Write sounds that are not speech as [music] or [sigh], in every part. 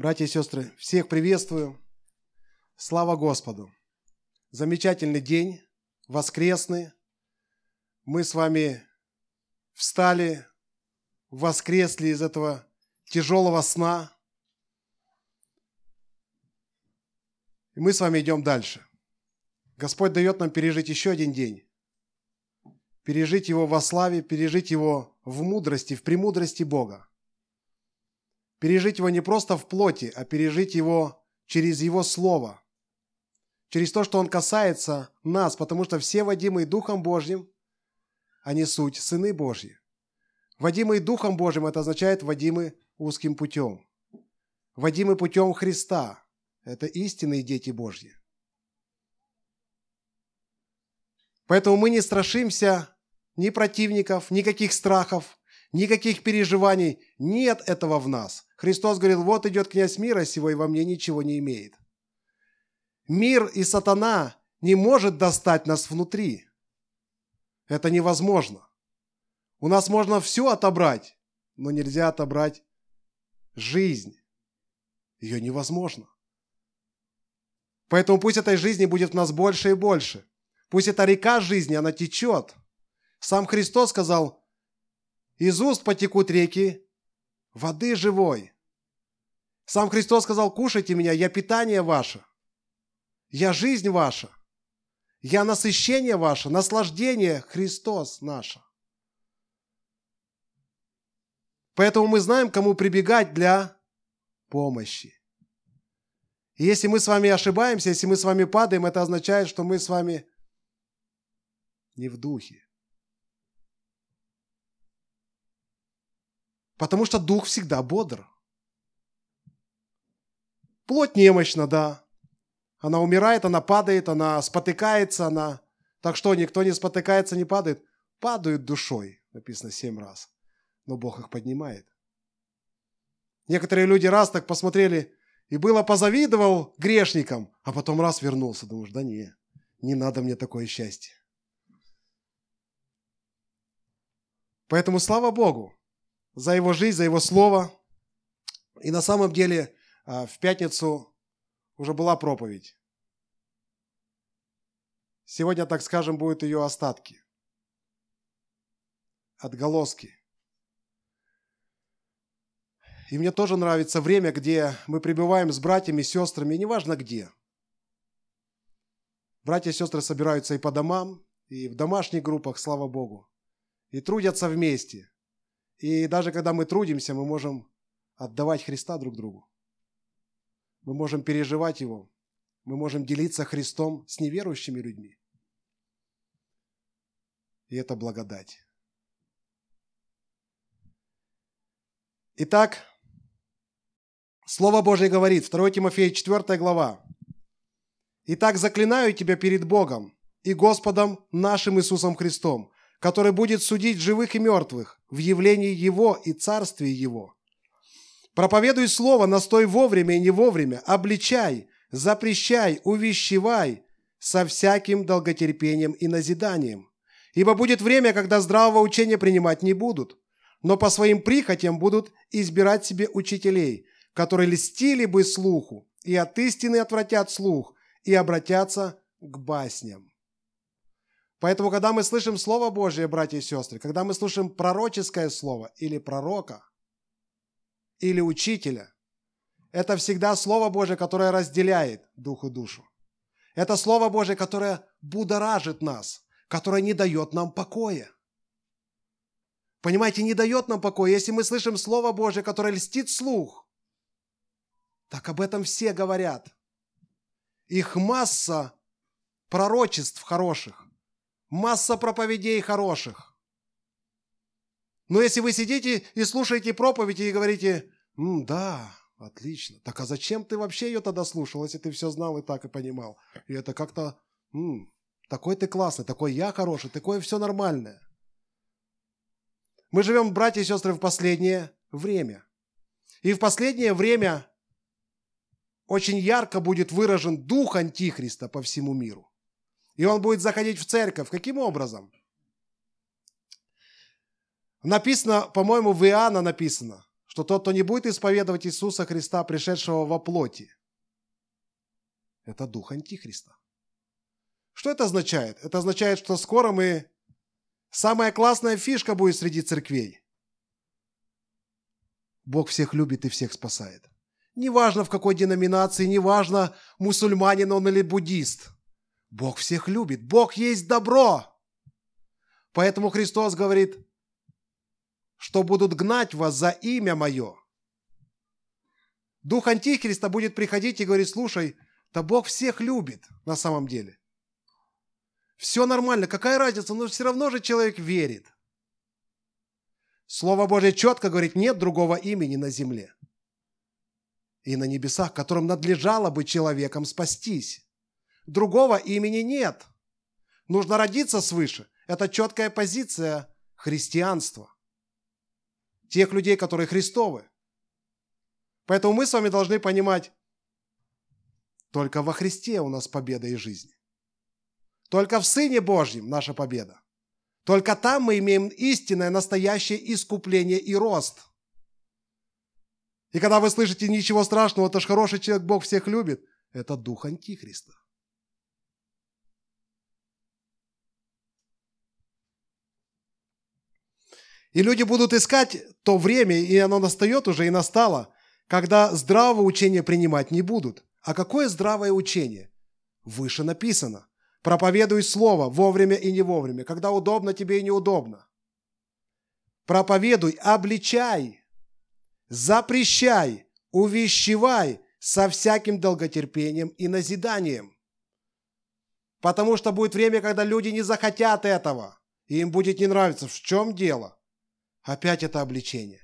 Братья и сестры, всех приветствую. Слава Господу. Замечательный день, воскресный. Мы с вами встали, воскресли из этого тяжелого сна. И мы с вами идем дальше. Господь дает нам пережить еще один день. Пережить его во славе, пережить его в мудрости, в премудрости Бога. Пережить его не просто в плоти, а пережить его через его слово. Через то, что он касается нас, потому что все водимые Духом Божьим, они суть сыны Божьи. Водимые Духом Божьим это означает водимы узким путем. Водимы путем Христа. Это истинные дети Божьи. Поэтому мы не страшимся ни противников, никаких страхов, никаких переживаний. Нет этого в нас. Христос говорил, вот идет князь мира сего, и во мне ничего не имеет. Мир и сатана не может достать нас внутри. Это невозможно. У нас можно все отобрать, но нельзя отобрать жизнь. Ее невозможно. Поэтому пусть этой жизни будет в нас больше и больше. Пусть эта река жизни, она течет. Сам Христос сказал, из уст потекут реки воды живой. Сам Христос сказал, кушайте меня, я питание ваше. Я жизнь ваша. Я насыщение ваше, наслаждение Христос наше. Поэтому мы знаем, кому прибегать для помощи. И если мы с вами ошибаемся, если мы с вами падаем, это означает, что мы с вами не в духе. Потому что дух всегда бодр. Плоть немощна, да. Она умирает, она падает, она спотыкается, она... Так что, никто не спотыкается, не падает? Падают душой, написано семь раз но Бог их поднимает. Некоторые люди раз так посмотрели и было позавидовал грешникам, а потом раз вернулся. Думаешь, да не, не надо мне такое счастье. Поэтому слава Богу за его жизнь, за его слово. И на самом деле а, в пятницу уже была проповедь. Сегодня, так скажем, будут ее остатки, отголоски. И мне тоже нравится время, где мы пребываем с братьями, сестрами, неважно где. Братья и сестры собираются и по домам, и в домашних группах, слава Богу, и трудятся вместе. И даже когда мы трудимся, мы можем отдавать Христа друг другу. Мы можем переживать Его. Мы можем делиться Христом с неверующими людьми. И это благодать. Итак, Слово Божье говорит, 2 Тимофея 4 глава. «Итак, заклинаю тебя перед Богом и Господом нашим Иисусом Христом, который будет судить живых и мертвых в явлении Его и Царствии Его. Проповедуй Слово, настой вовремя и не вовремя, обличай, запрещай, увещевай со всяким долготерпением и назиданием. Ибо будет время, когда здравого учения принимать не будут, но по своим прихотям будут избирать себе учителей, которые льстили бы слуху, и от истины отвратят слух, и обратятся к басням. Поэтому, когда мы слышим Слово Божье, братья и сестры, когда мы слышим пророческое слово или пророка, или учителя, это всегда Слово Божье, которое разделяет дух и душу. Это Слово Божье, которое будоражит нас, которое не дает нам покоя. Понимаете, не дает нам покоя. Если мы слышим Слово Божье, которое льстит слух, так об этом все говорят. Их масса пророчеств хороших, масса проповедей хороших. Но если вы сидите и слушаете проповеди и говорите, да, отлично, так а зачем ты вообще ее тогда слушал, если ты все знал и так и понимал? И это как-то, такой ты классный, такой я хороший, такое все нормальное. Мы живем, братья и сестры, в последнее время. И в последнее время очень ярко будет выражен дух Антихриста по всему миру. И он будет заходить в церковь. Каким образом? Написано, по-моему, в Иоанна написано, что тот, кто не будет исповедовать Иисуса Христа, пришедшего во плоти, это дух Антихриста. Что это означает? Это означает, что скоро мы... Самая классная фишка будет среди церквей. Бог всех любит и всех спасает. Неважно, в какой деноминации, неважно, мусульманин он или буддист. Бог всех любит. Бог есть добро. Поэтому Христос говорит, что будут гнать вас за имя мое. Дух Антихриста будет приходить и говорить, слушай, да Бог всех любит на самом деле. Все нормально, какая разница, но все равно же человек верит. Слово Божье четко говорит, нет другого имени на земле и на небесах, которым надлежало бы человеком спастись. Другого имени нет. Нужно родиться свыше. Это четкая позиция христианства. Тех людей, которые Христовы. Поэтому мы с вами должны понимать, только во Христе у нас победа и жизнь. Только в Сыне Божьем наша победа. Только там мы имеем истинное, настоящее искупление и рост. И когда вы слышите «ничего страшного, это ж хороший человек, Бог всех любит», это дух Антихриста. И люди будут искать то время, и оно настает уже и настало, когда здравого учения принимать не будут. А какое здравое учение? Выше написано. Проповедуй слово вовремя и не вовремя, когда удобно тебе и неудобно. Проповедуй, обличай, запрещай, увещевай со всяким долготерпением и назиданием. Потому что будет время, когда люди не захотят этого, и им будет не нравиться. В чем дело? Опять это обличение.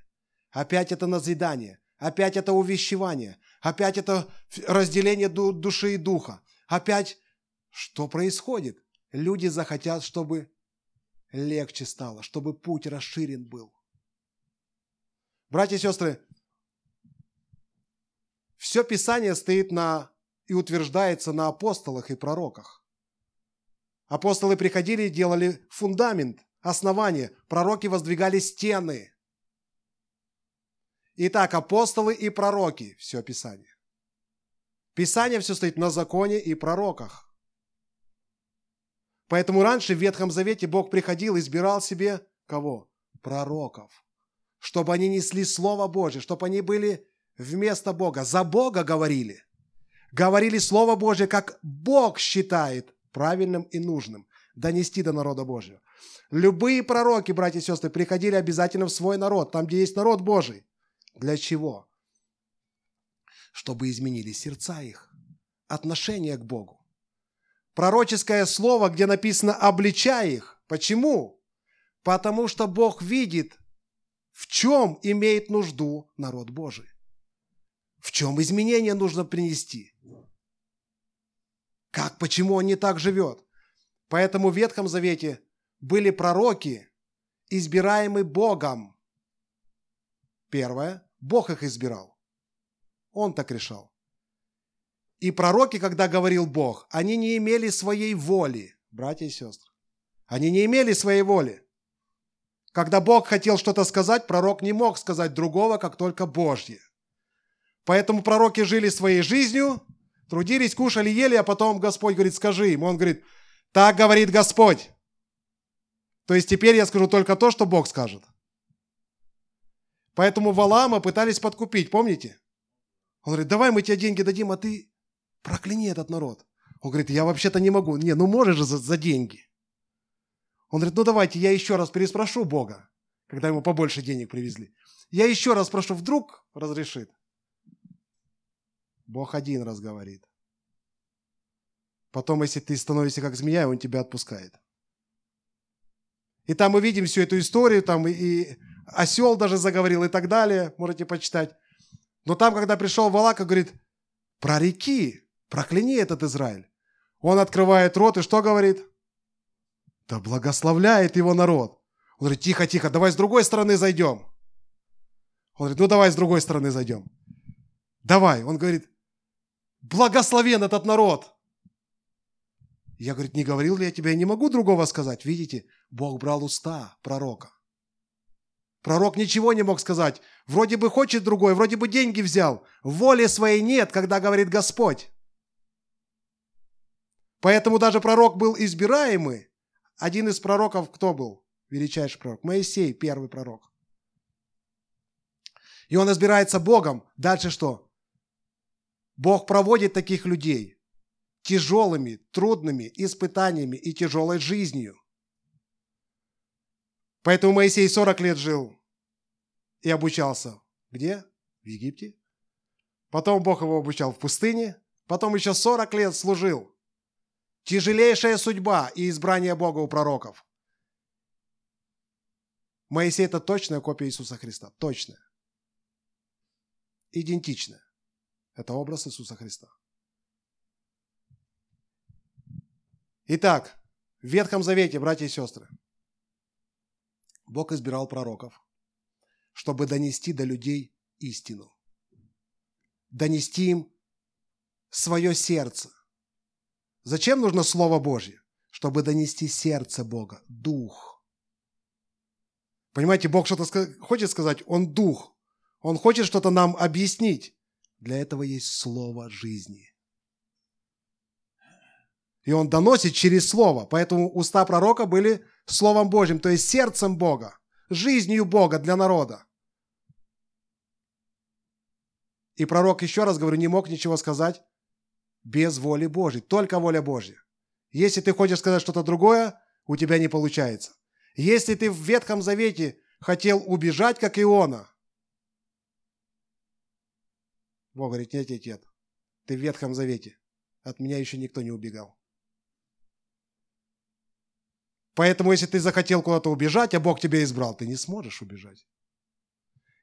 Опять это назидание. Опять это увещевание. Опять это разделение души и духа. Опять что происходит? Люди захотят, чтобы легче стало, чтобы путь расширен был. Братья и сестры, все Писание стоит на и утверждается на апостолах и пророках. Апостолы приходили и делали фундамент, основание. Пророки воздвигали стены. Итак, апостолы и пророки – все Писание. Писание все стоит на законе и пророках. Поэтому раньше в Ветхом Завете Бог приходил и избирал себе кого? Пророков. Чтобы они несли Слово Божье, чтобы они были вместо Бога. За Бога говорили. Говорили Слово Божье, как Бог считает правильным и нужным донести до народа Божьего. Любые пророки, братья и сестры, приходили обязательно в свой народ, там, где есть народ Божий. Для чего? Чтобы изменились сердца их, отношение к Богу. Пророческое слово, где написано «обличай их». Почему? Потому что Бог видит, в чем имеет нужду народ Божий. В чем изменения нужно принести. Как, почему он не так живет. Поэтому в Ветхом Завете были пророки, избираемые Богом. Первое. Бог их избирал. Он так решал. И пророки, когда говорил Бог, они не имели своей воли, братья и сестры. Они не имели своей воли. Когда Бог хотел что-то сказать, пророк не мог сказать другого, как только Божье. Поэтому пророки жили своей жизнью, трудились, кушали, ели, а потом Господь говорит, скажи им. Он говорит, так говорит Господь. То есть теперь я скажу только то, что Бог скажет. Поэтому Валаама пытались подкупить, помните? Он говорит, давай мы тебе деньги дадим, а ты прокляни этот народ. Он говорит, я вообще-то не могу. Не, ну можешь же за, за деньги. Он говорит, ну давайте я еще раз переспрошу Бога, когда ему побольше денег привезли. Я еще раз прошу, вдруг разрешит. Бог один раз говорит. Потом, если ты становишься как змея, он тебя отпускает. И там мы видим всю эту историю, там и, и осел даже заговорил и так далее, можете почитать. Но там, когда пришел Валака, говорит, прореки, прокляни этот Израиль. Он открывает рот и что говорит? Да благословляет его народ. Он говорит, тихо, тихо, давай с другой стороны зайдем. Он говорит, ну давай с другой стороны зайдем. Давай. Он говорит, благословен этот народ. Я, говорит, не говорил ли я тебе, я не могу другого сказать. Видите, Бог брал уста пророка. Пророк ничего не мог сказать. Вроде бы хочет другой, вроде бы деньги взял. Воли своей нет, когда говорит Господь. Поэтому даже пророк был избираемый. Один из пророков кто был? Величайший пророк. Моисей, первый пророк. И он избирается Богом. Дальше что? Бог проводит таких людей тяжелыми, трудными испытаниями и тяжелой жизнью. Поэтому Моисей 40 лет жил и обучался. Где? В Египте. Потом Бог его обучал в пустыне. Потом еще 40 лет служил. Тяжелейшая судьба и избрание Бога у пророков. Моисей – это точная копия Иисуса Христа. Точная. Идентичная. Это образ Иисуса Христа. Итак, в Ветхом Завете, братья и сестры, Бог избирал пророков, чтобы донести до людей истину, донести им свое сердце. Зачем нужно Слово Божье? Чтобы донести сердце Бога, Дух. Понимаете, Бог что-то хочет сказать, Он Дух. Он хочет что-то нам объяснить. Для этого есть Слово жизни. И Он доносит через Слово. Поэтому уста пророка были Словом Божьим, то есть сердцем Бога, жизнью Бога для народа. И пророк, еще раз говорю, не мог ничего сказать без воли Божьей, только воля Божья. Если ты хочешь сказать что-то другое, у тебя не получается. Если ты в Ветхом Завете хотел убежать, как Иона, Бог говорит, нет, нет, нет, ты в Ветхом Завете, от меня еще никто не убегал. Поэтому, если ты захотел куда-то убежать, а Бог тебя избрал, ты не сможешь убежать.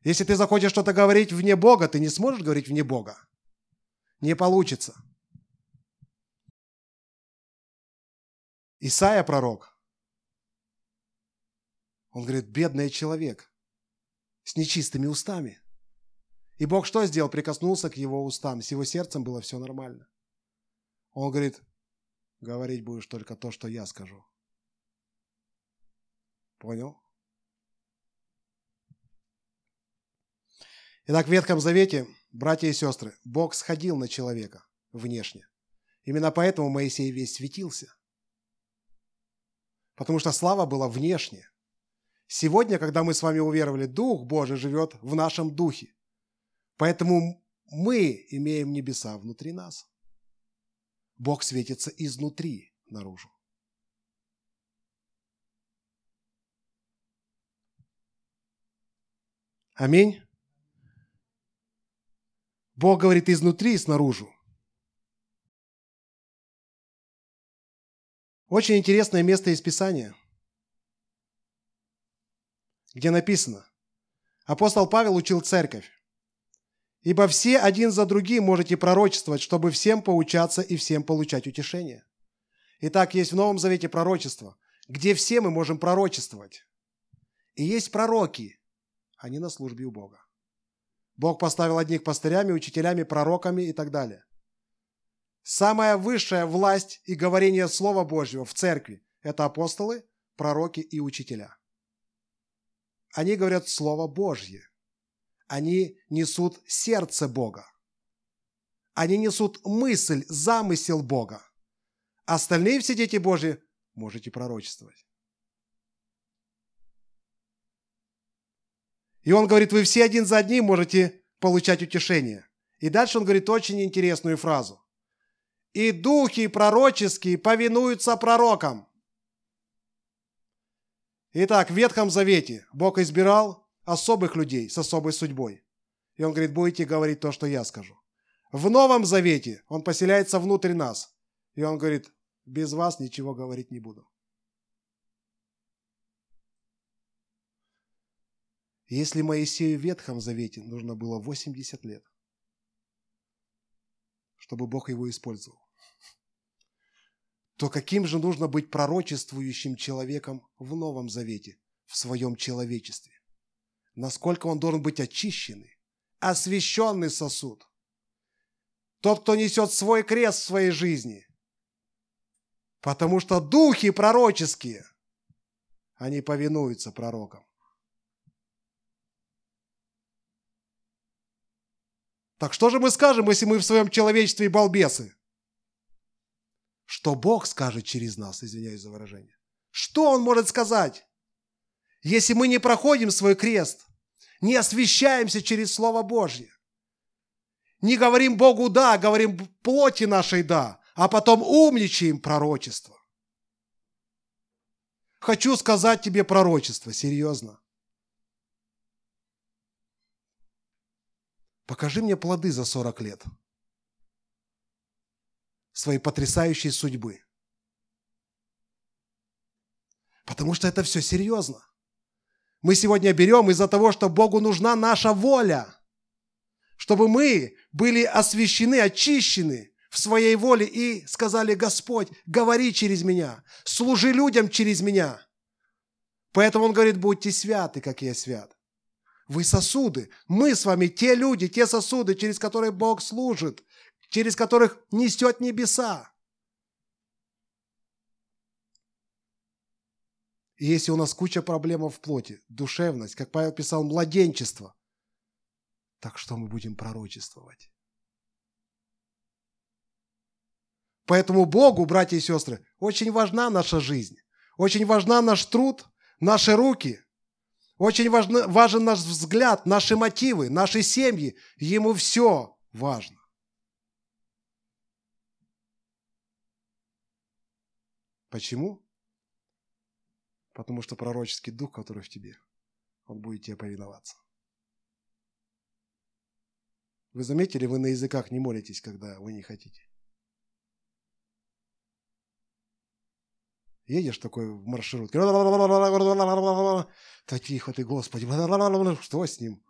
Если ты захочешь что-то говорить вне Бога, ты не сможешь говорить вне Бога. Не получится. Исаия пророк, он говорит, бедный человек с нечистыми устами. И Бог что сделал? Прикоснулся к его устам. С его сердцем было все нормально. Он говорит, говорить будешь только то, что я скажу. Понял? Итак, в Ветхом Завете, братья и сестры, Бог сходил на человека внешне. Именно поэтому Моисей весь светился. Потому что слава была внешне. Сегодня, когда мы с вами уверовали, Дух Божий живет в нашем духе. Поэтому мы имеем небеса внутри нас. Бог светится изнутри наружу. Аминь. Бог говорит изнутри и снаружи. Очень интересное место из Писания, где написано, апостол Павел учил церковь, «Ибо все один за другим можете пророчествовать, чтобы всем поучаться и всем получать утешение». Итак, есть в Новом Завете пророчество, где все мы можем пророчествовать. И есть пророки, они на службе у Бога. Бог поставил одних пастырями, учителями, пророками и так далее. Самая высшая власть и говорение Слова Божьего в церкви – это апостолы, пророки и учителя. Они говорят Слово Божье. Они несут сердце Бога. Они несут мысль, замысел Бога. Остальные все дети Божьи можете пророчествовать. И он говорит, вы все один за одним можете получать утешение. И дальше он говорит очень интересную фразу. И духи пророческие повинуются пророкам. Итак, в Ветхом Завете Бог избирал особых людей с особой судьбой. И он говорит, будете говорить то, что я скажу. В Новом Завете Он поселяется внутрь нас. И он говорит, без вас ничего говорить не буду. Если Моисею в Ветхом Завете нужно было 80 лет, чтобы Бог его использовал, то каким же нужно быть пророчествующим человеком в Новом Завете, в своем человечестве? Насколько он должен быть очищенный, освященный сосуд? Тот, кто несет свой крест в своей жизни. Потому что духи пророческие, они повинуются пророкам. Так что же мы скажем, если мы в своем человечестве балбесы? Что Бог скажет через нас, извиняюсь за выражение? Что Он может сказать? Если мы не проходим свой крест, не освещаемся через Слово Божье, не говорим Богу «да», говорим плоти нашей «да», а потом умничаем пророчество. Хочу сказать тебе пророчество, серьезно. Покажи мне плоды за 40 лет своей потрясающей судьбы. Потому что это все серьезно. Мы сегодня берем из-за того, что Богу нужна наша воля, чтобы мы были освящены, очищены – в своей воле и сказали, Господь, говори через меня, служи людям через меня. Поэтому он говорит, будьте святы, как я свят. Вы сосуды. Мы с вами те люди, те сосуды, через которые Бог служит, через которых несет небеса. И если у нас куча проблем в плоти, душевность, как Павел писал, младенчество, так что мы будем пророчествовать? Поэтому Богу, братья и сестры, очень важна наша жизнь, очень важна наш труд, наши руки, очень важны, важен наш взгляд, наши мотивы, наши семьи. Ему все важно. Почему? Потому что пророческий дух, который в тебе, он будет тебе повиноваться. Вы заметили, вы на языках не молитесь, когда вы не хотите? Едешь такой в маршрутке. Да тихо ты, Господи. Что с ним?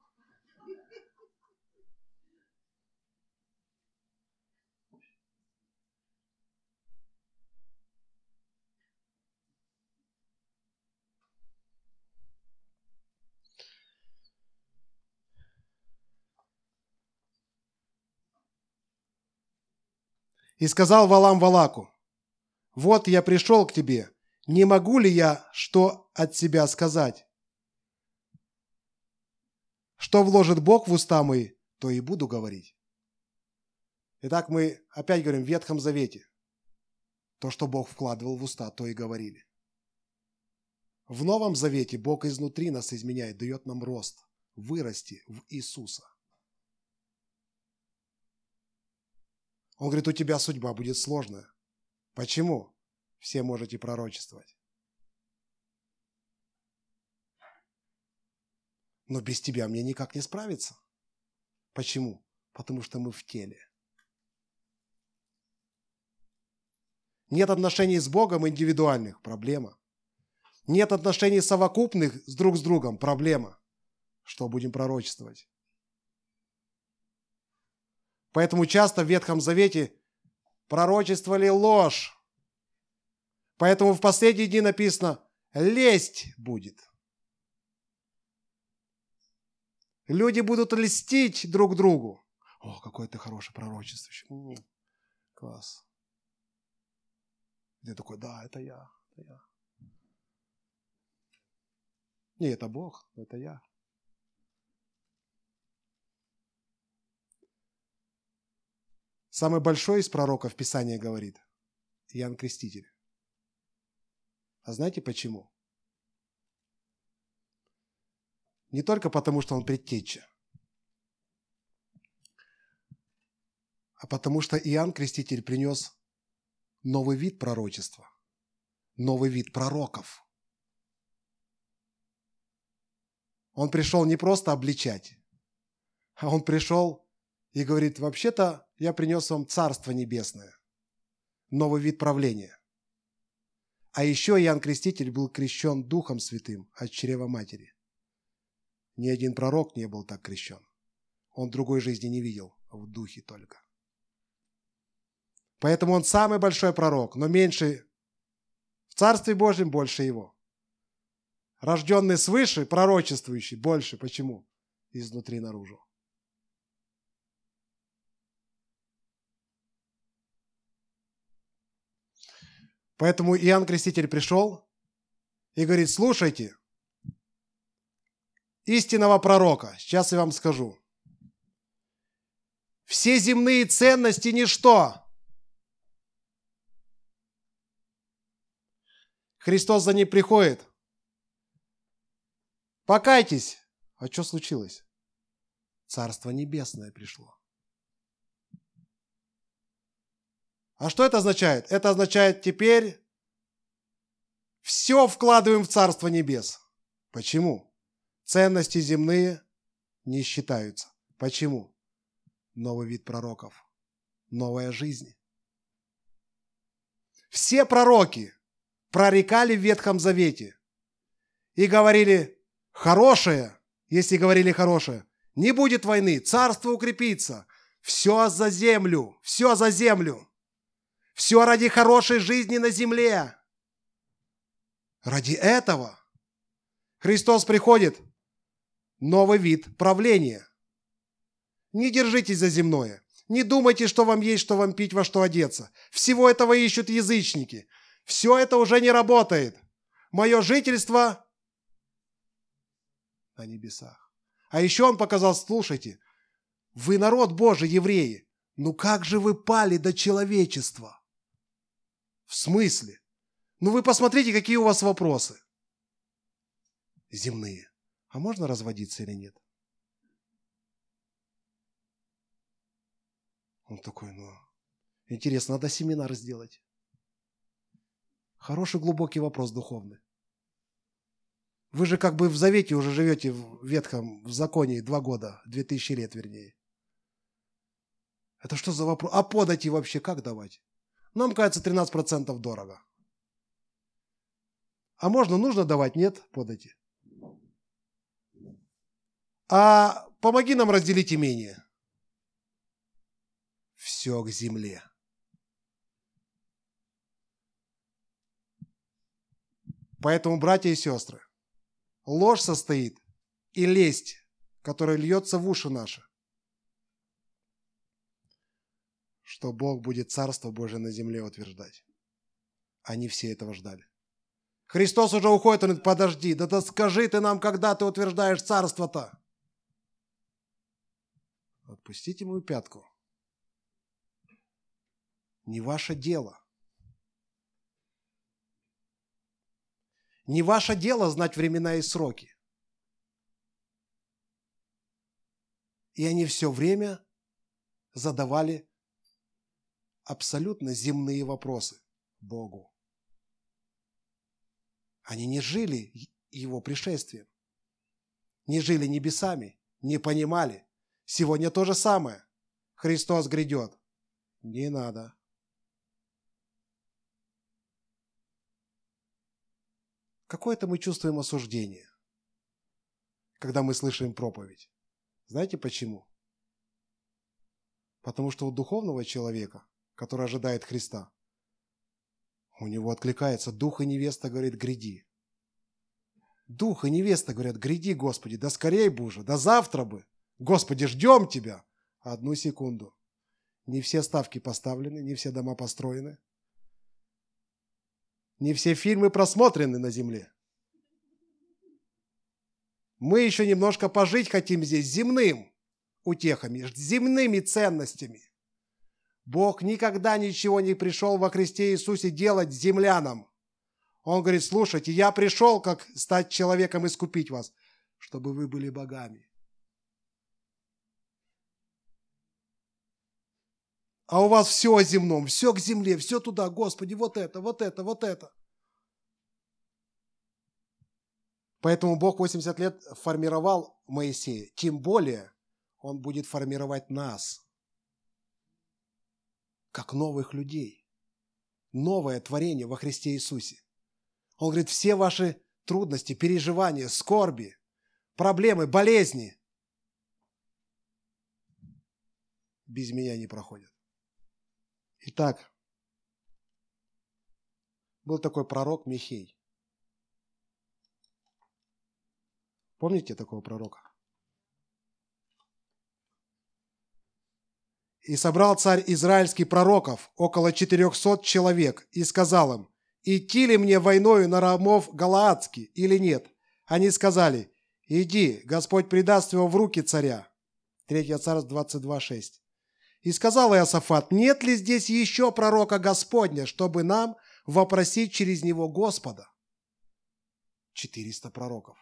И сказал Валам Валаку, вот я пришел к тебе. Не могу ли я что от себя сказать? Что вложит Бог в уста мои, то и буду говорить. Итак, мы опять говорим в Ветхом Завете. То, что Бог вкладывал в уста, то и говорили. В Новом Завете Бог изнутри нас изменяет, дает нам рост, вырасти в Иисуса. Он говорит, у тебя судьба будет сложная. Почему? Все можете пророчествовать. Но без тебя мне никак не справиться. Почему? Потому что мы в теле. Нет отношений с Богом индивидуальных – проблема. Нет отношений совокупных с друг с другом – проблема. Что будем пророчествовать? Поэтому часто в Ветхом Завете пророчествовали ложь. Поэтому в последние дни написано «лесть будет». Люди будут льстить друг другу. О, какое ты хорошее пророчество. Класс. Я такой, да, это я, это я. Не, это Бог, это я. Самый большой из пророков Писания говорит Иоанн Креститель. А знаете почему? Не только потому, что он предтеча, а потому что Иоанн Креститель принес новый вид пророчества, новый вид пророков. Он пришел не просто обличать, а он пришел и говорит, вообще-то я принес вам Царство Небесное, новый вид правления. А еще Иоанн Креститель был крещен Духом Святым от чрева матери. Ни один пророк не был так крещен. Он другой жизни не видел, а в духе только. Поэтому он самый большой пророк, но меньше в Царстве Божьем больше его. Рожденный свыше, пророчествующий больше. Почему? Изнутри наружу. Поэтому Иоанн Креститель пришел и говорит, слушайте, истинного пророка, сейчас я вам скажу. Все земные ценности – ничто. Христос за ней приходит. Покайтесь. А что случилось? Царство Небесное пришло. А что это означает? Это означает теперь все вкладываем в Царство Небес. Почему? Ценности земные не считаются. Почему? Новый вид пророков. Новая жизнь. Все пророки прорекали в Ветхом Завете и говорили хорошее, если говорили хорошее, не будет войны, царство укрепится, все за землю, все за землю, все ради хорошей жизни на земле. Ради этого Христос приходит, новый вид правления. Не держитесь за земное. Не думайте, что вам есть, что вам пить, во что одеться. Всего этого ищут язычники. Все это уже не работает. Мое жительство на небесах. А еще он показал, слушайте, вы народ Божий, евреи, ну как же вы пали до человечества? В смысле? Ну вы посмотрите, какие у вас вопросы. Земные. А можно разводиться или нет? Он такой, ну, интересно, надо семинар сделать. Хороший глубокий вопрос духовный. Вы же как бы в завете уже живете в ветхом, в законе два года, две тысячи лет вернее. Это что за вопрос? А подати вообще как давать? Нам кажется 13% дорого. А можно, нужно давать? Нет, подати. А помоги нам разделить имение. Все к земле. Поэтому, братья и сестры, ложь состоит и лесть, которая льется в уши наши, что Бог будет Царство Божие на земле утверждать. Они все этого ждали. Христос уже уходит, он говорит, подожди, да, да скажи ты нам, когда ты утверждаешь царство-то. Отпустите мою пятку. Не ваше дело. Не ваше дело знать времена и сроки. И они все время задавали абсолютно земные вопросы Богу. Они не жили его пришествием, не жили небесами, не понимали. Сегодня то же самое. Христос грядет. Не надо. Какое-то мы чувствуем осуждение, когда мы слышим проповедь. Знаете почему? Потому что у духовного человека, который ожидает Христа, у него откликается дух и невеста говорит «гряди». Дух и невеста говорят «гряди, Господи, да скорей бы уже, да завтра бы, Господи, ждем Тебя». Одну секунду. Не все ставки поставлены, не все дома построены. Не все фильмы просмотрены на земле. Мы еще немножко пожить хотим здесь земным утехами, земными ценностями. Бог никогда ничего не пришел во Христе Иисусе делать землянам. Он говорит, слушайте, я пришел, как стать человеком, искупить вас, чтобы вы были богами. А у вас все о земном, все к земле, все туда, Господи, вот это, вот это, вот это. Поэтому Бог 80 лет формировал Моисея. Тем более Он будет формировать нас, как новых людей. Новое творение во Христе Иисусе. Он говорит, все ваши трудности, переживания, скорби, проблемы, болезни без меня не проходят. Итак, был такой пророк Михей. Помните такого пророка? И собрал царь израильский пророков, около четырехсот человек, и сказал им, идти ли мне войною на Рамов Галаадский или нет? Они сказали, иди, Господь предаст его в руки царя. 3 Царств 22.6. И сказал Иосафат, нет ли здесь еще пророка Господня, чтобы нам вопросить через него Господа? 400 пророков.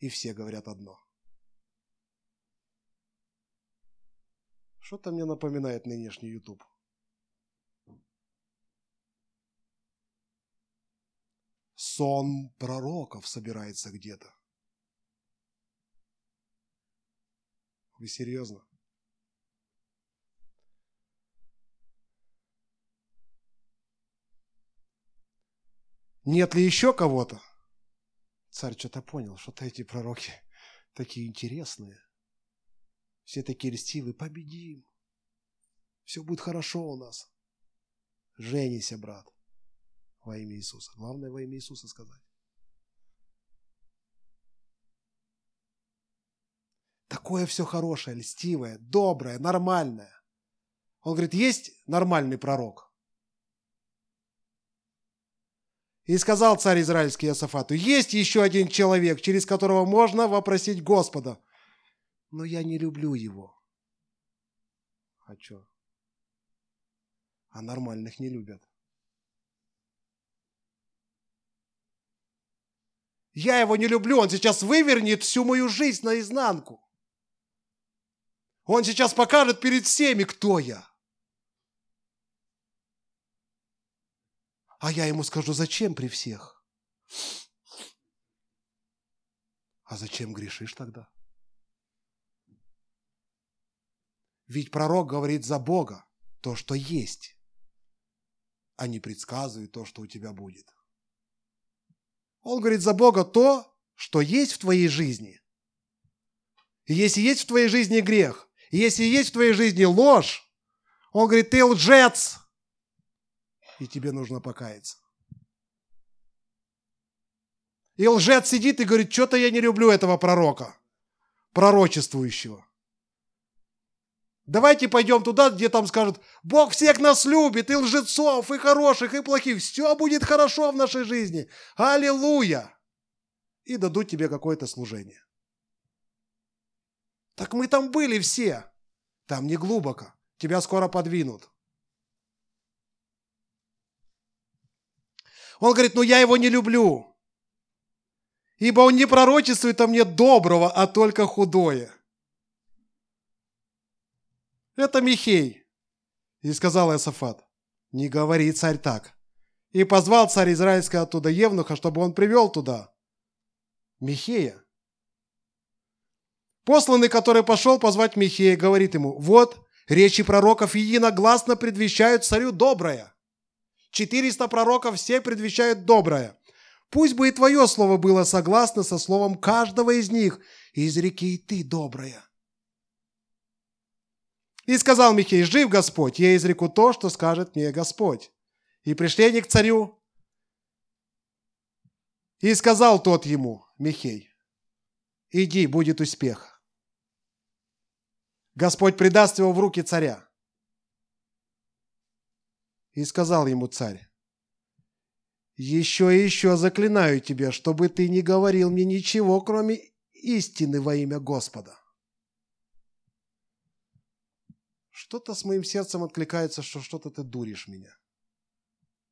И все говорят одно. Что-то мне напоминает нынешний YouTube. Сон пророков собирается где-то. Вы серьезно? Нет ли еще кого-то? Царь что-то понял, что-то эти пророки [laughs] такие интересные. Все такие льстивые. Победим. Все будет хорошо у нас. Женися, брат. Во имя Иисуса. Главное во имя Иисуса сказать. Такое все хорошее, льстивое, доброе, нормальное. Он говорит, есть нормальный пророк? И сказал царь израильский Иосафату, есть еще один человек, через которого можно вопросить Господа. Но я не люблю его. А что? А нормальных не любят. Я его не люблю, он сейчас вывернет всю мою жизнь наизнанку. Он сейчас покажет перед всеми, кто я. А я ему скажу, зачем при всех? А зачем грешишь тогда? Ведь пророк говорит за Бога то, что есть, а не предсказывает то, что у тебя будет. Он говорит за Бога то, что есть в твоей жизни. И если есть в твоей жизни грех, если есть в твоей жизни ложь, он говорит, ты лжец, и тебе нужно покаяться. И лжец сидит и говорит, что-то я не люблю этого пророка, пророчествующего. Давайте пойдем туда, где там скажут, Бог всех нас любит, и лжецов, и хороших, и плохих. Все будет хорошо в нашей жизни. Аллилуйя! И дадут тебе какое-то служение. Так мы там были все. Там не глубоко. Тебя скоро подвинут. Он говорит, ну я его не люблю. Ибо он не пророчествует о мне доброго, а только худое. Это Михей. И сказал Иосафат, не говори, царь, так. И позвал царь Израильский оттуда Евнуха, чтобы он привел туда Михея. Посланный, который пошел позвать Михея, говорит ему, вот, речи пророков единогласно предвещают царю доброе. 400 пророков все предвещают доброе. Пусть бы и твое слово было согласно со словом каждого из них, и изреки и ты доброе. И сказал Михей, жив Господь, я изреку то, что скажет мне Господь. И пришли они к царю. И сказал тот ему, Михей, иди, будет успех. Господь предаст его в руки царя. И сказал ему царь, еще и еще заклинаю тебя, чтобы ты не говорил мне ничего, кроме истины во имя Господа. Что-то с моим сердцем откликается, что что-то ты дуришь меня,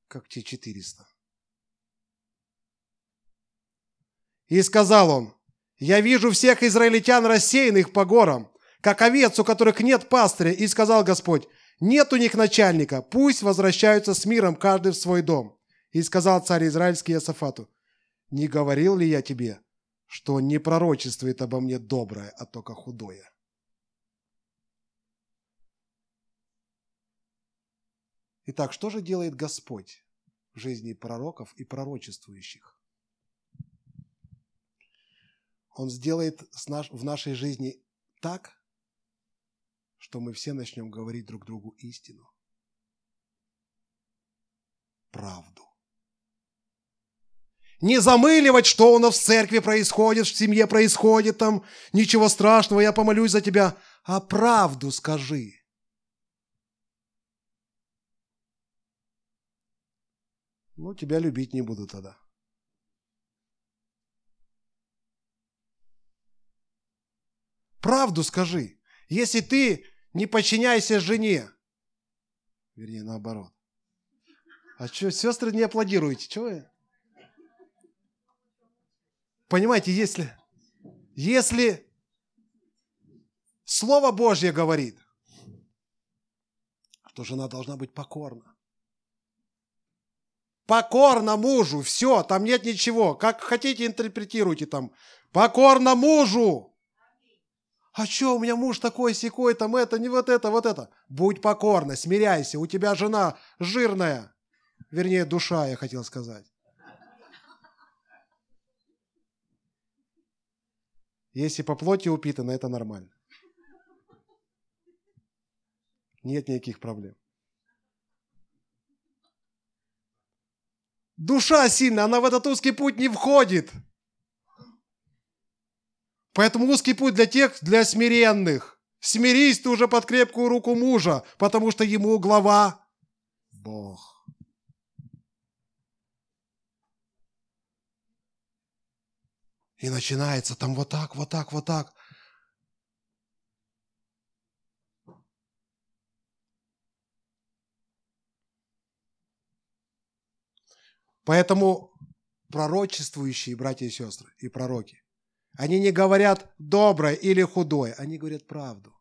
как те четыреста. И сказал он, я вижу всех израильтян рассеянных по горам, как овец, у которых нет пастыря, и сказал Господь, нет у них начальника, пусть возвращаются с миром каждый в свой дом. И сказал царь Израильский Иосафату, не говорил ли я тебе, что он не пророчествует обо мне доброе, а только худое? Итак, что же делает Господь в жизни пророков и пророчествующих? Он сделает в нашей жизни так, что мы все начнем говорить друг другу истину. Правду. Не замыливать, что у нас в церкви происходит, в семье происходит, там ничего страшного, я помолюсь за тебя, а правду скажи. Ну, тебя любить не буду тогда. Правду скажи. Если ты Не подчиняйся жене. Вернее, наоборот. А что, сестры не аплодируете? Чего вы? Понимаете, если, если Слово Божье говорит, что жена должна быть покорна. Покорна мужу, все, там нет ничего. Как хотите, интерпретируйте там. Покорна мужу. А что, у меня муж такой секой, там это, не вот это, вот это. Будь покорна, смиряйся, у тебя жена жирная. Вернее, душа, я хотел сказать. Если по плоти упитана, это нормально. Нет никаких проблем. Душа сильная, она в этот узкий путь не входит. Поэтому узкий путь для тех, для смиренных. Смирись ты уже под крепкую руку мужа, потому что ему глава Бог. И начинается там вот так, вот так, вот так. Поэтому пророчествующие братья и сестры и пророки, они не говорят доброе или худое, они говорят правду.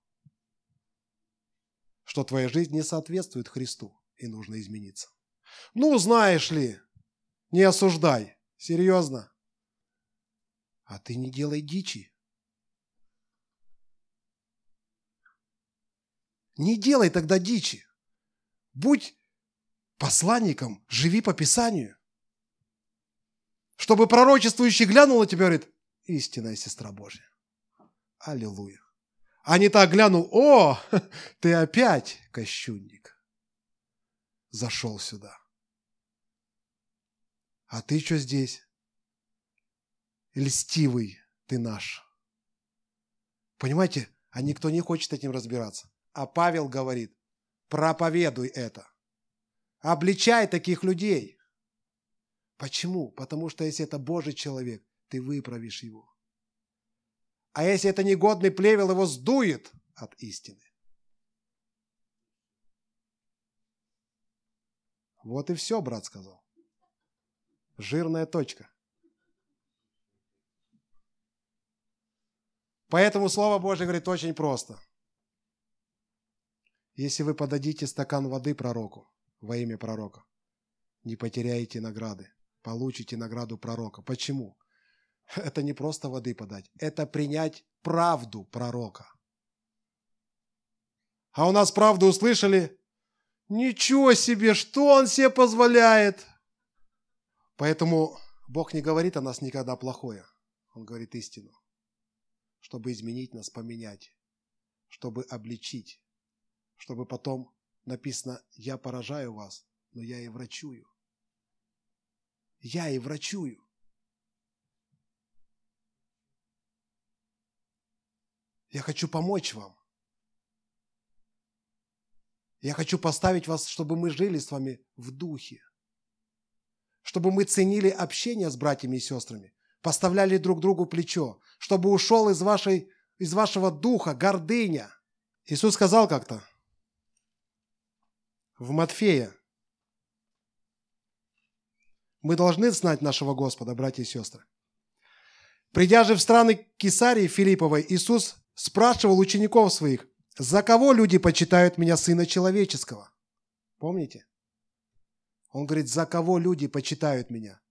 Что твоя жизнь не соответствует Христу и нужно измениться. Ну, знаешь ли, не осуждай. Серьезно. А ты не делай дичи. Не делай тогда дичи. Будь посланником, живи по Писанию. Чтобы пророчествующий глянул на тебя и говорит, истинная сестра Божья. Аллилуйя. А не так глянул, о, [laughs] ты опять кощунник. Зашел сюда. А ты что здесь? Льстивый ты наш. Понимаете, а никто не хочет этим разбираться. А Павел говорит, проповедуй это. Обличай таких людей. Почему? Потому что если это Божий человек, ты выправишь его. А если это негодный плевел, его сдует от истины. Вот и все, брат сказал. Жирная точка. Поэтому Слово Божье говорит очень просто. Если вы подадите стакан воды пророку во имя пророка, не потеряете награды получите награду пророка. Почему? [laughs] Это не просто воды подать, это принять правду пророка. А у нас правду услышали? Ничего себе, что он себе позволяет? Поэтому Бог не говорит о нас никогда плохое. Он говорит истину, чтобы изменить нас, поменять, чтобы обличить, чтобы потом написано «Я поражаю вас, но я и врачую» я и врачую. Я хочу помочь вам. Я хочу поставить вас, чтобы мы жили с вами в духе. Чтобы мы ценили общение с братьями и сестрами, поставляли друг другу плечо, чтобы ушел из, вашей, из вашего духа гордыня. Иисус сказал как-то в Матфея, мы должны знать нашего Господа, братья и сестры. Придя же в страны Кесарии Филипповой, Иисус спрашивал учеников своих, за кого люди почитают меня Сына Человеческого? Помните? Он говорит, за кого люди почитают меня?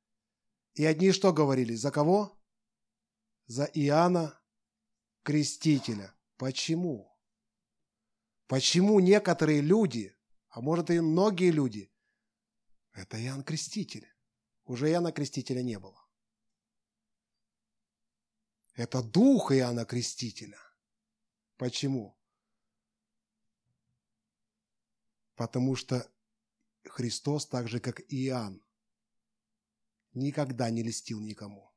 И одни что говорили? За кого? За Иоанна Крестителя. Почему? Почему некоторые люди, а может и многие люди, это Иоанн Креститель? Уже Иоанна Крестителя не было. Это дух Иоанна Крестителя. Почему? Потому что Христос, так же как и Иоанн, никогда не листил никому.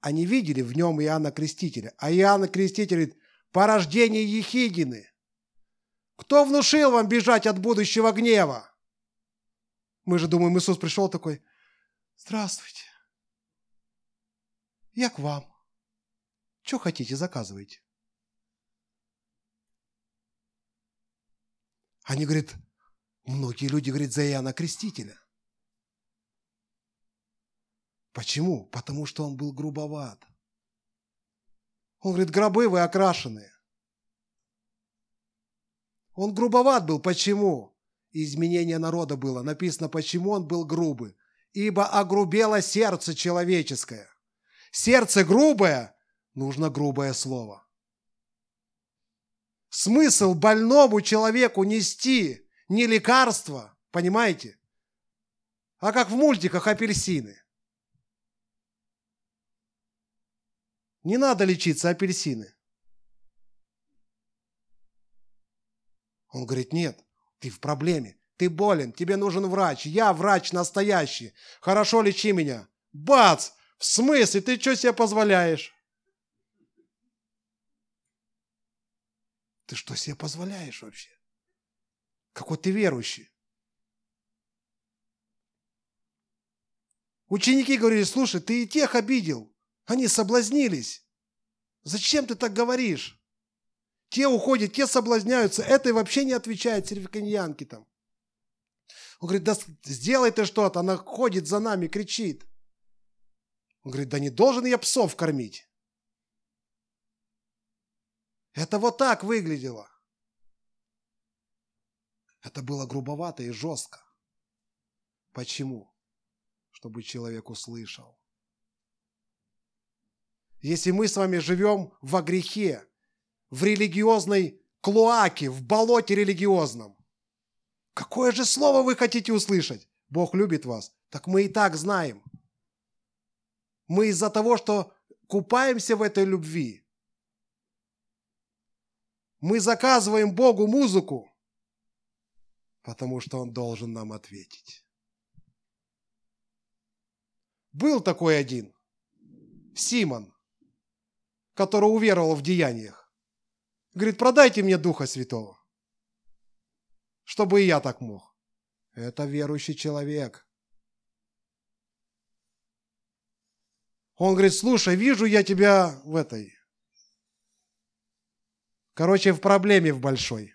Они видели в нем Иоанна Крестителя, а Иоанна Креститель говорит, порождение Ехидины. Кто внушил вам бежать от будущего гнева? Мы же думаем, Иисус пришел такой, здравствуйте, я к вам. Что хотите, заказывайте. Они говорят, многие люди говорят за Иоанна Крестителя. Почему? Потому что он был грубоват. Он говорит, гробы вы окрашенные. Он грубоват был. Почему? Изменение народа было. Написано, почему он был грубый. Ибо огрубело сердце человеческое. Сердце грубое, нужно грубое слово. Смысл больному человеку нести не лекарство, понимаете? А как в мультиках апельсины. Не надо лечиться апельсины. Он говорит, нет, ты в проблеме, ты болен, тебе нужен врач, я врач настоящий, хорошо лечи меня. Бац! В смысле, ты что себе позволяешь? Ты что себе позволяешь вообще? Какой ты верующий? Ученики говорили, слушай, ты и тех обидел. Они соблазнились. Зачем ты так говоришь? Те уходят, те соблазняются. Это вообще не отвечает сервиканьянке там. Он говорит, да сделай ты что-то. Она ходит за нами, кричит. Он говорит, да не должен я псов кормить. Это вот так выглядело. Это было грубовато и жестко. Почему? Чтобы человек услышал. Если мы с вами живем во грехе, в религиозной клоаке, в болоте религиозном, какое же слово вы хотите услышать? Бог любит вас. Так мы и так знаем. Мы из-за того, что купаемся в этой любви, мы заказываем Богу музыку, потому что Он должен нам ответить. Был такой один, Симон, который уверовал в деяниях. Говорит, продайте мне Духа Святого, чтобы и я так мог. Это верующий человек. Он говорит, слушай, вижу я тебя в этой, короче, в проблеме в большой.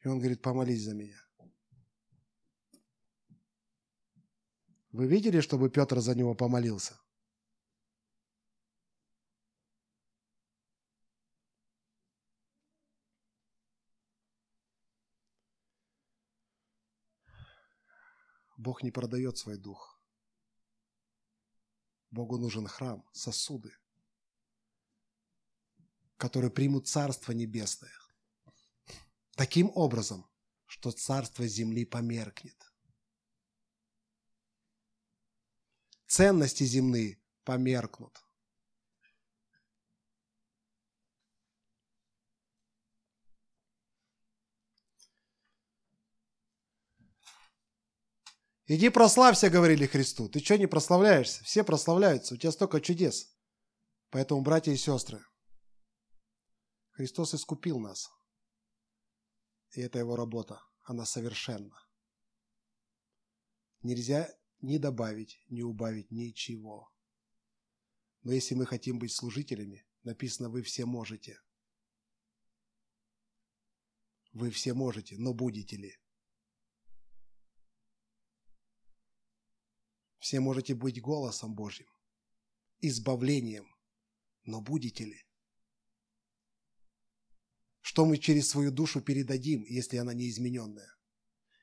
И он говорит, помолись за меня. Вы видели, чтобы Петр за него помолился? Бог не продает свой дух. Богу нужен храм, сосуды, которые примут Царство Небесное. Таким образом, что Царство Земли померкнет. Ценности земные померкнут. Иди прославься, говорили Христу. Ты что не прославляешься? Все прославляются, у тебя столько чудес. Поэтому, братья и сестры, Христос искупил нас. И это его работа. Она совершенна. Нельзя ни добавить, ни убавить ничего. Но если мы хотим быть служителями, написано, вы все можете. Вы все можете, но будете ли? Все можете быть голосом Божьим, избавлением, но будете ли? Что мы через свою душу передадим, если она неизмененная?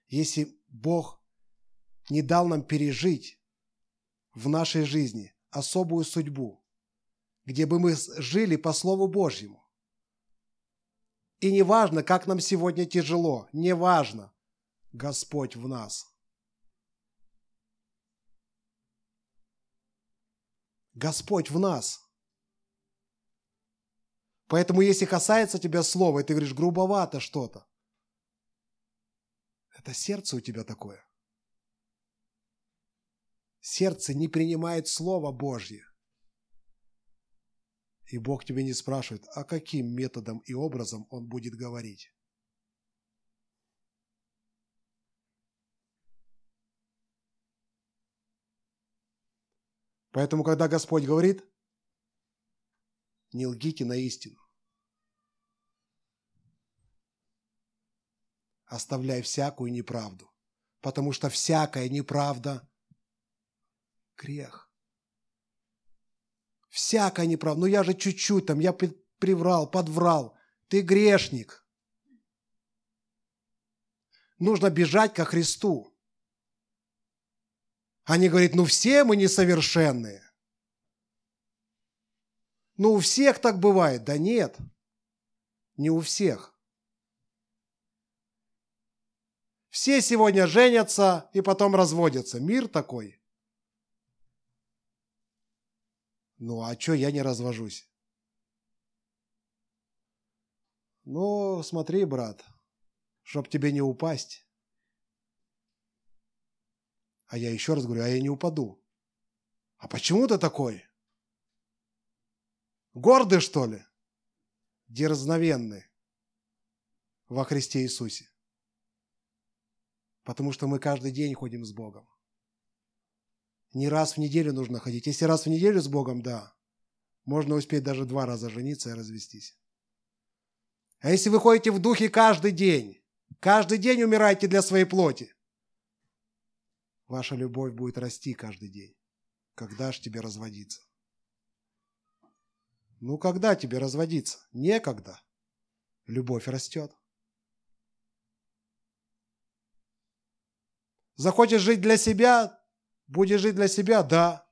Если Бог не дал нам пережить в нашей жизни особую судьбу, где бы мы жили по Слову Божьему. И не важно, как нам сегодня тяжело, не важно, Господь в нас – Господь в нас. Поэтому, если касается тебя слова, и ты говоришь грубовато что-то, это сердце у тебя такое. Сердце не принимает Слово Божье. И Бог тебе не спрашивает, а каким методом и образом Он будет говорить. Поэтому, когда Господь говорит, не лгите на истину. Оставляй всякую неправду, потому что всякая неправда – грех. Всякая неправда. Ну я же чуть-чуть там, я приврал, подврал. Ты грешник. Нужно бежать ко Христу. Они говорят, ну все мы несовершенные. Ну у всех так бывает. Да нет, не у всех. Все сегодня женятся и потом разводятся. Мир такой. Ну, а что я не развожусь? Ну, смотри, брат, чтоб тебе не упасть. А я еще раз говорю, а я не упаду. А почему ты такой? Гордый, что ли? Дерзновенный во Христе Иисусе. Потому что мы каждый день ходим с Богом. Не раз в неделю нужно ходить. Если раз в неделю с Богом, да, можно успеть даже два раза жениться и развестись. А если вы ходите в духе каждый день, каждый день умираете для своей плоти, ваша любовь будет расти каждый день. Когда ж тебе разводиться? Ну, когда тебе разводиться? Некогда. Любовь растет. Захочешь жить для себя, будешь жить для себя, да.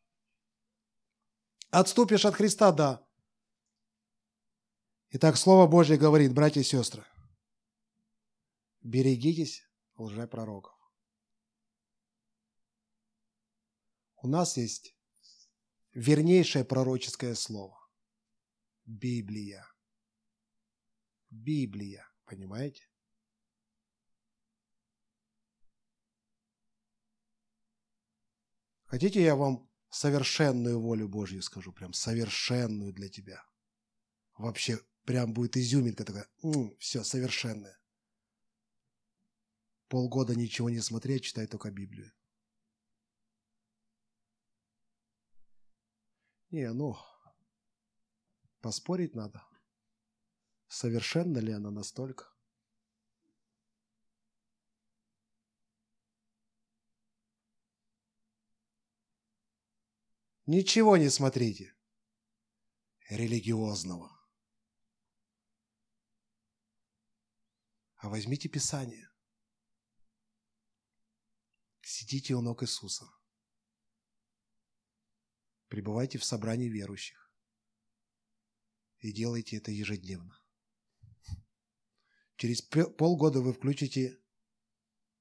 Отступишь от Христа, да. Итак, Слово Божье говорит, братья и сестры, берегитесь лжепророков. У нас есть вернейшее пророческое слово. Библия. Библия, понимаете? Хотите, я вам совершенную волю Божью скажу, прям совершенную для тебя. Вообще, прям будет изюминка такая, м-м, все, совершенная. Полгода ничего не смотреть, читай только Библию. Не, ну, поспорить надо. Совершенно ли она настолько? Ничего не смотрите религиозного. А возьмите Писание. Сидите у ног Иисуса. Пребывайте в собрании верующих. И делайте это ежедневно. Через полгода вы включите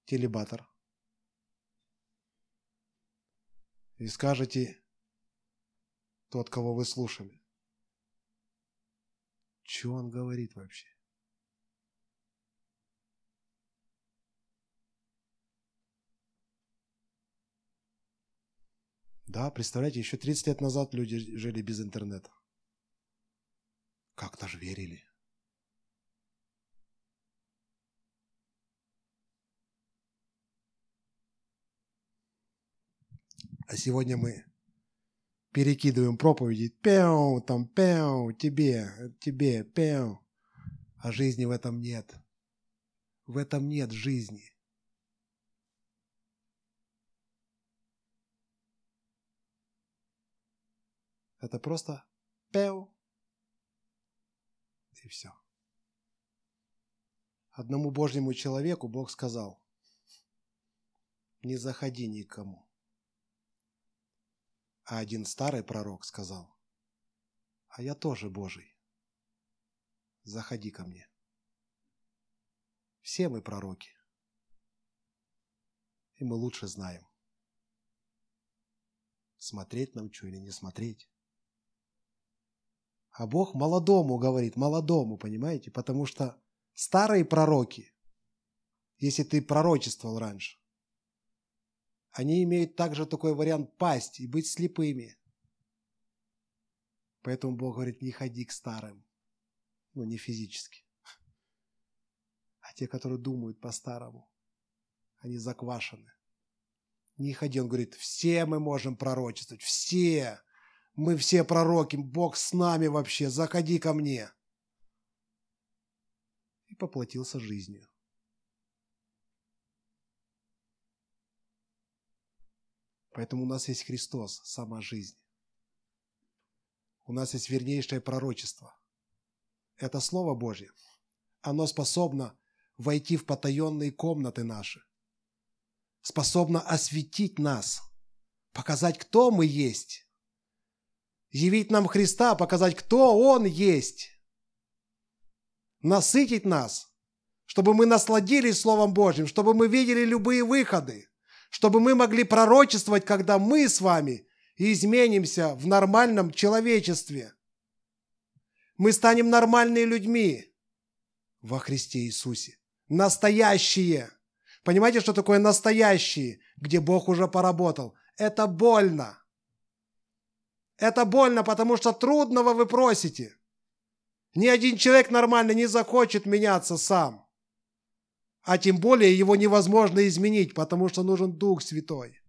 телебатор и скажете, тот, кого вы слушали. Что он говорит вообще? Да, представляете, еще 30 лет назад люди жили без интернета. Как даже верили. А сегодня мы перекидываем проповеди, пяу, там, пяу, тебе, тебе, пяу. А жизни в этом нет. В этом нет жизни. Это просто пяу. И все. Одному Божьему человеку Бог сказал, не заходи никому. А один старый пророк сказал, а я тоже Божий. Заходи ко мне. Все мы пророки. И мы лучше знаем, смотреть нам что или не смотреть. А Бог молодому говорит, молодому, понимаете? Потому что старые пророки, если ты пророчествовал раньше, они имеют также такой вариант пасть и быть слепыми. Поэтому Бог говорит, не ходи к старым. Ну, не физически. А те, которые думают по-старому, они заквашены. Не ходи, он говорит, все мы можем пророчествовать, все. Мы все пророки, Бог с нами вообще, заходи ко мне!» И поплатился жизнью. Поэтому у нас есть Христос, сама жизнь. У нас есть вернейшее пророчество. Это Слово Божье. Оно способно войти в потаенные комнаты наши. Способно осветить нас, показать, кто мы есть. Явить нам Христа, показать, кто Он есть. Насытить нас, чтобы мы насладились Словом Божьим, чтобы мы видели любые выходы – чтобы мы могли пророчествовать, когда мы с вами изменимся в нормальном человечестве. Мы станем нормальными людьми во Христе Иисусе. Настоящие. Понимаете, что такое настоящие, где Бог уже поработал? Это больно. Это больно, потому что трудного вы просите. Ни один человек нормально не захочет меняться сам а тем более его невозможно изменить, потому что нужен Дух Святой.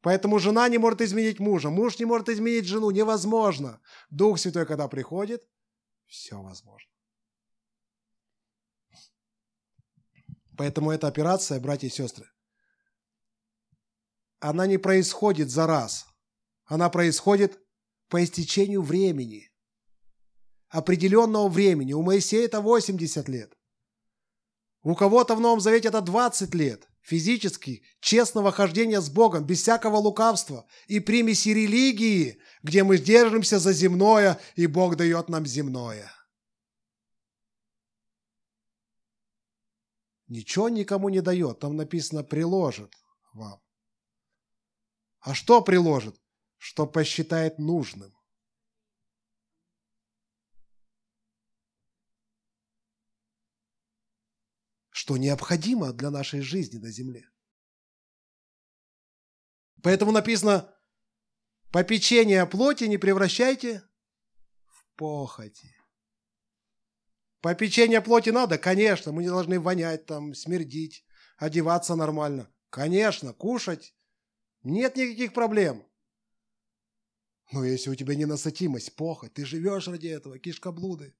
Поэтому жена не может изменить мужа, муж не может изменить жену, невозможно. Дух Святой, когда приходит, все возможно. Поэтому эта операция, братья и сестры, она не происходит за раз. Она происходит по истечению времени. Определенного времени. У Моисея это 80 лет. У кого-то в Новом Завете это 20 лет физически честного хождения с Богом, без всякого лукавства и примеси религии, где мы держимся за земное, и Бог дает нам земное. Ничего никому не дает, там написано «приложит вам». А что приложит? Что посчитает нужным. что необходимо для нашей жизни на земле. Поэтому написано, попечение плоти не превращайте в похоти. Попечение плоти надо, конечно, мы не должны вонять там, смердить, одеваться нормально. Конечно, кушать, нет никаких проблем. Но если у тебя ненасытимость, похоть, ты живешь ради этого, кишкоблуды,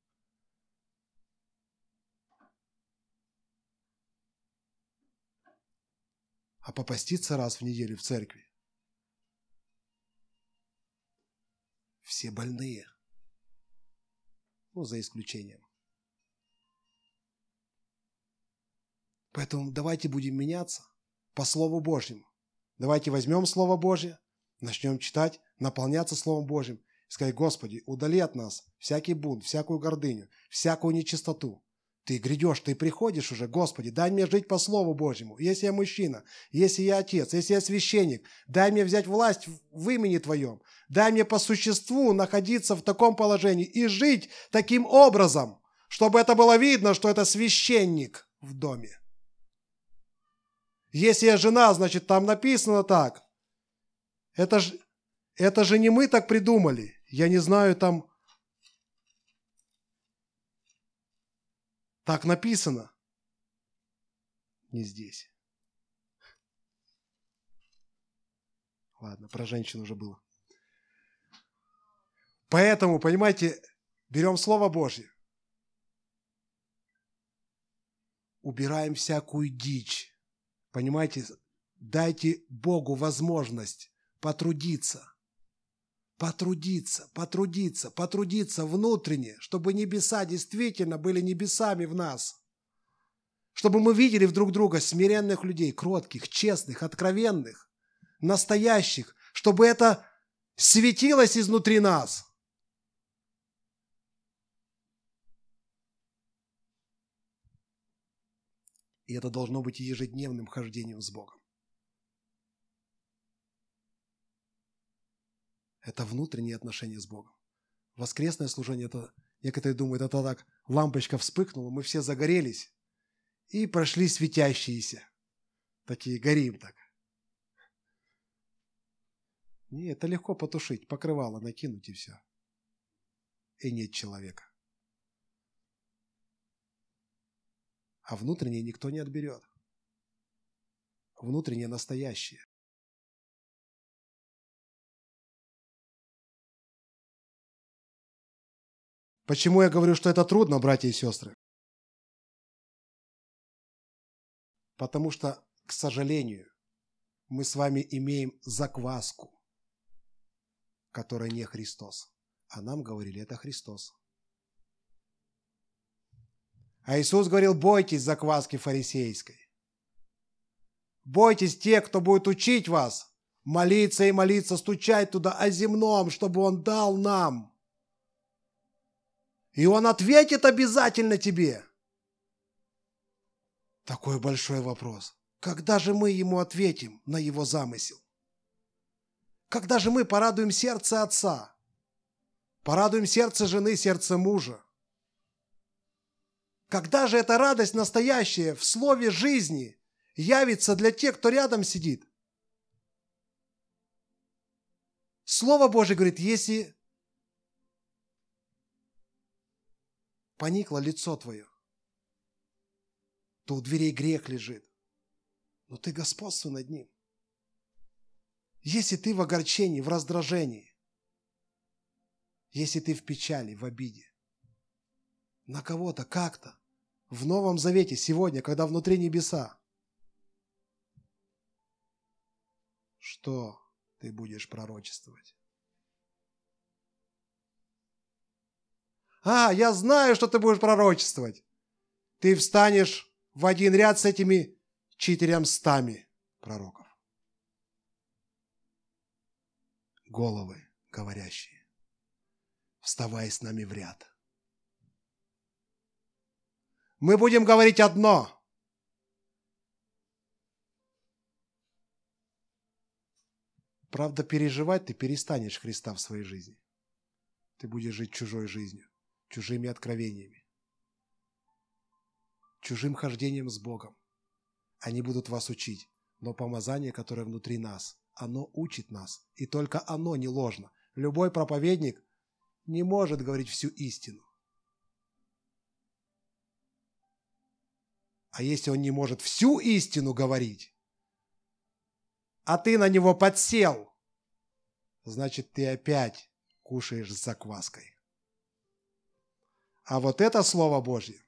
а попаститься раз в неделю в церкви. Все больные. Ну, за исключением. Поэтому давайте будем меняться по Слову Божьему. Давайте возьмем Слово Божье, начнем читать, наполняться Словом Божьим. И сказать, Господи, удали от нас всякий бунт, всякую гордыню, всякую нечистоту. Ты грядешь, ты приходишь уже, Господи, дай мне жить по Слову Божьему. Если я мужчина, если я отец, если я священник, дай мне взять власть в имени Твоем. Дай мне по существу находиться в таком положении и жить таким образом, чтобы это было видно, что это священник в доме. Если я жена, значит, там написано так. Это же, это же не мы так придумали. Я не знаю, там Так написано. Не здесь. Ладно, про женщин уже было. Поэтому, понимаете, берем Слово Божье. Убираем всякую дичь. Понимаете, дайте Богу возможность потрудиться потрудиться, потрудиться, потрудиться внутренне, чтобы небеса действительно были небесами в нас. Чтобы мы видели в друг друга смиренных людей, кротких, честных, откровенных, настоящих, чтобы это светилось изнутри нас. И это должно быть ежедневным хождением с Богом. Это внутренние отношения с Богом. Воскресное служение, это, некоторые думают, это так, лампочка вспыхнула, мы все загорелись и прошли светящиеся. Такие, горим так. Не, это легко потушить, покрывало накинуть и все. И нет человека. А внутреннее никто не отберет. Внутреннее настоящее. Почему я говорю, что это трудно, братья и сестры? Потому что, к сожалению, мы с вами имеем закваску, которая не Христос. А нам говорили, это Христос. А Иисус говорил, бойтесь закваски фарисейской. Бойтесь тех, кто будет учить вас, молиться и молиться, стучать туда о земном, чтобы Он дал нам. И Он ответит обязательно тебе. Такой большой вопрос. Когда же мы Ему ответим на Его замысел? Когда же мы порадуем сердце Отца? Порадуем сердце жены, сердце мужа? Когда же эта радость настоящая в слове жизни явится для тех, кто рядом сидит? Слово Божье говорит, если поникло лицо твое, то у дверей грех лежит, но ты господствуй над ним. Если ты в огорчении, в раздражении, если ты в печали, в обиде, на кого-то, как-то, в Новом Завете сегодня, когда внутри небеса, что ты будешь пророчествовать? А, я знаю, что ты будешь пророчествовать. Ты встанешь в один ряд с этими четыремстами пророков. Головы говорящие, вставай с нами в ряд. Мы будем говорить одно. Правда, переживать ты перестанешь Христа в своей жизни. Ты будешь жить чужой жизнью, чужими откровениями, чужим хождением с Богом. Они будут вас учить, но помазание, которое внутри нас, оно учит нас, и только оно не ложно. Любой проповедник не может говорить всю истину. А если он не может всю истину говорить, а ты на него подсел, значит, ты опять кушаешь с закваской. А вот это Слово Божье,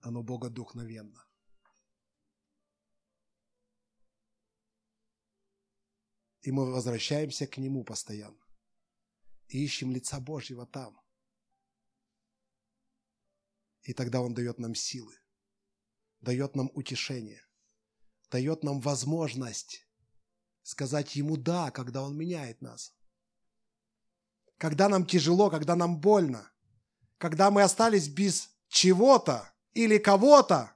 оно богодухновенно. И мы возвращаемся к Нему постоянно. И ищем лица Божьего там. И тогда Он дает нам силы, дает нам утешение, дает нам возможность сказать Ему «да», когда Он меняет нас. Когда нам тяжело, когда нам больно, когда мы остались без чего-то, или кого-то,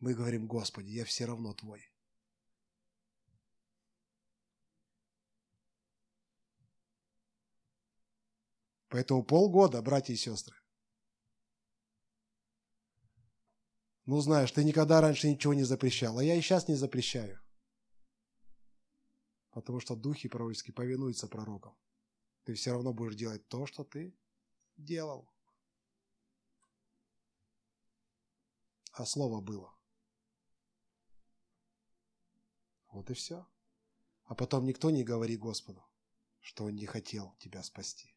мы говорим, Господи, я все равно Твой. Поэтому полгода, братья и сестры. Ну, знаешь, ты никогда раньше ничего не запрещал, а я и сейчас не запрещаю. Потому что духи пророческие повинуются пророкам. Ты все равно будешь делать то, что ты делал. а слово было. Вот и все. А потом никто не говорит Господу, что Он не хотел тебя спасти.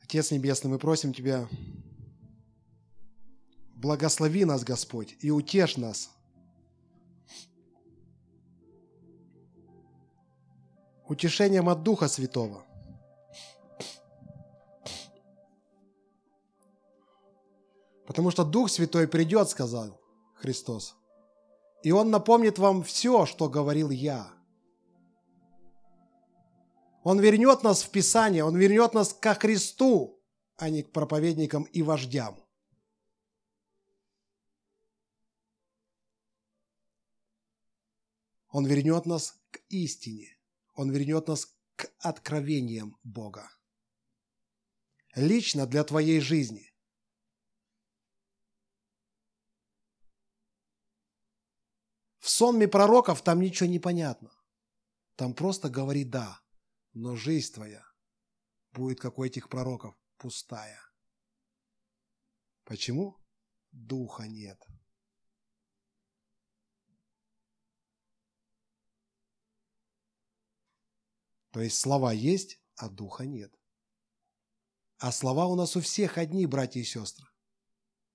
Отец Небесный, мы просим Тебя, благослови нас, Господь, и утешь нас – утешением от Духа Святого. Потому что Дух Святой придет, сказал Христос. И Он напомнит вам все, что говорил я. Он вернет нас в Писание, Он вернет нас ко Христу, а не к проповедникам и вождям. Он вернет нас к истине. Он вернет нас к откровениям Бога. Лично для твоей жизни. В сонме пророков там ничего не понятно. Там просто говори «да», но жизнь твоя будет, как у этих пророков, пустая. Почему? Духа нет. То есть слова есть, а духа нет. А слова у нас у всех одни, братья и сестры.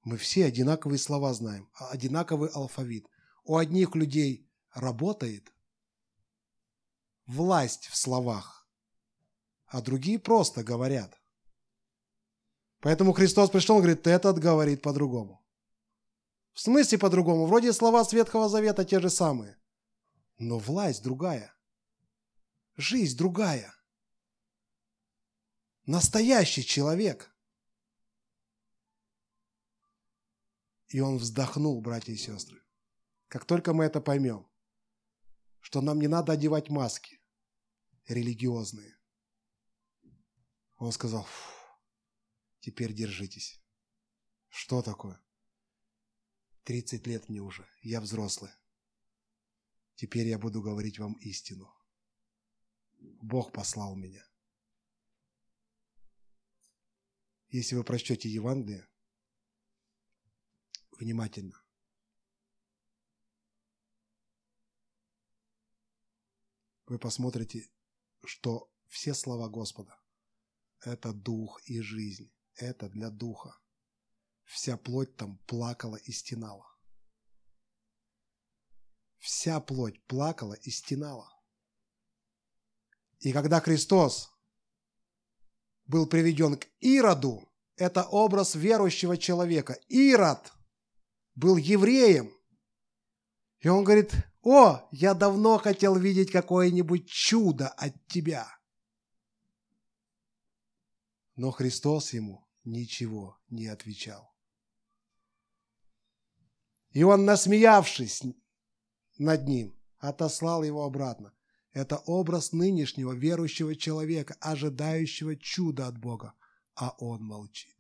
Мы все одинаковые слова знаем, а одинаковый алфавит. У одних людей работает власть в словах, а другие просто говорят. Поэтому Христос пришел и говорит, этот говорит по-другому. В смысле по-другому? Вроде слова Светхого Завета те же самые. Но власть другая. Жизнь другая. Настоящий человек. И он вздохнул, братья и сестры. Как только мы это поймем, что нам не надо одевать маски религиозные. Он сказал, теперь держитесь. Что такое? 30 лет мне уже, я взрослый. Теперь я буду говорить вам истину. Бог послал меня. Если вы прочтете Евангелие внимательно, вы посмотрите, что все слова Господа – это дух и жизнь, это для духа. Вся плоть там плакала и стенала. Вся плоть плакала и стенала. И когда Христос был приведен к Ироду, это образ верующего человека. Ирод был евреем. И он говорит, о, я давно хотел видеть какое-нибудь чудо от тебя. Но Христос ему ничего не отвечал. И он, насмеявшись над ним, отослал его обратно. Это образ нынешнего верующего человека, ожидающего чуда от Бога, а он молчит.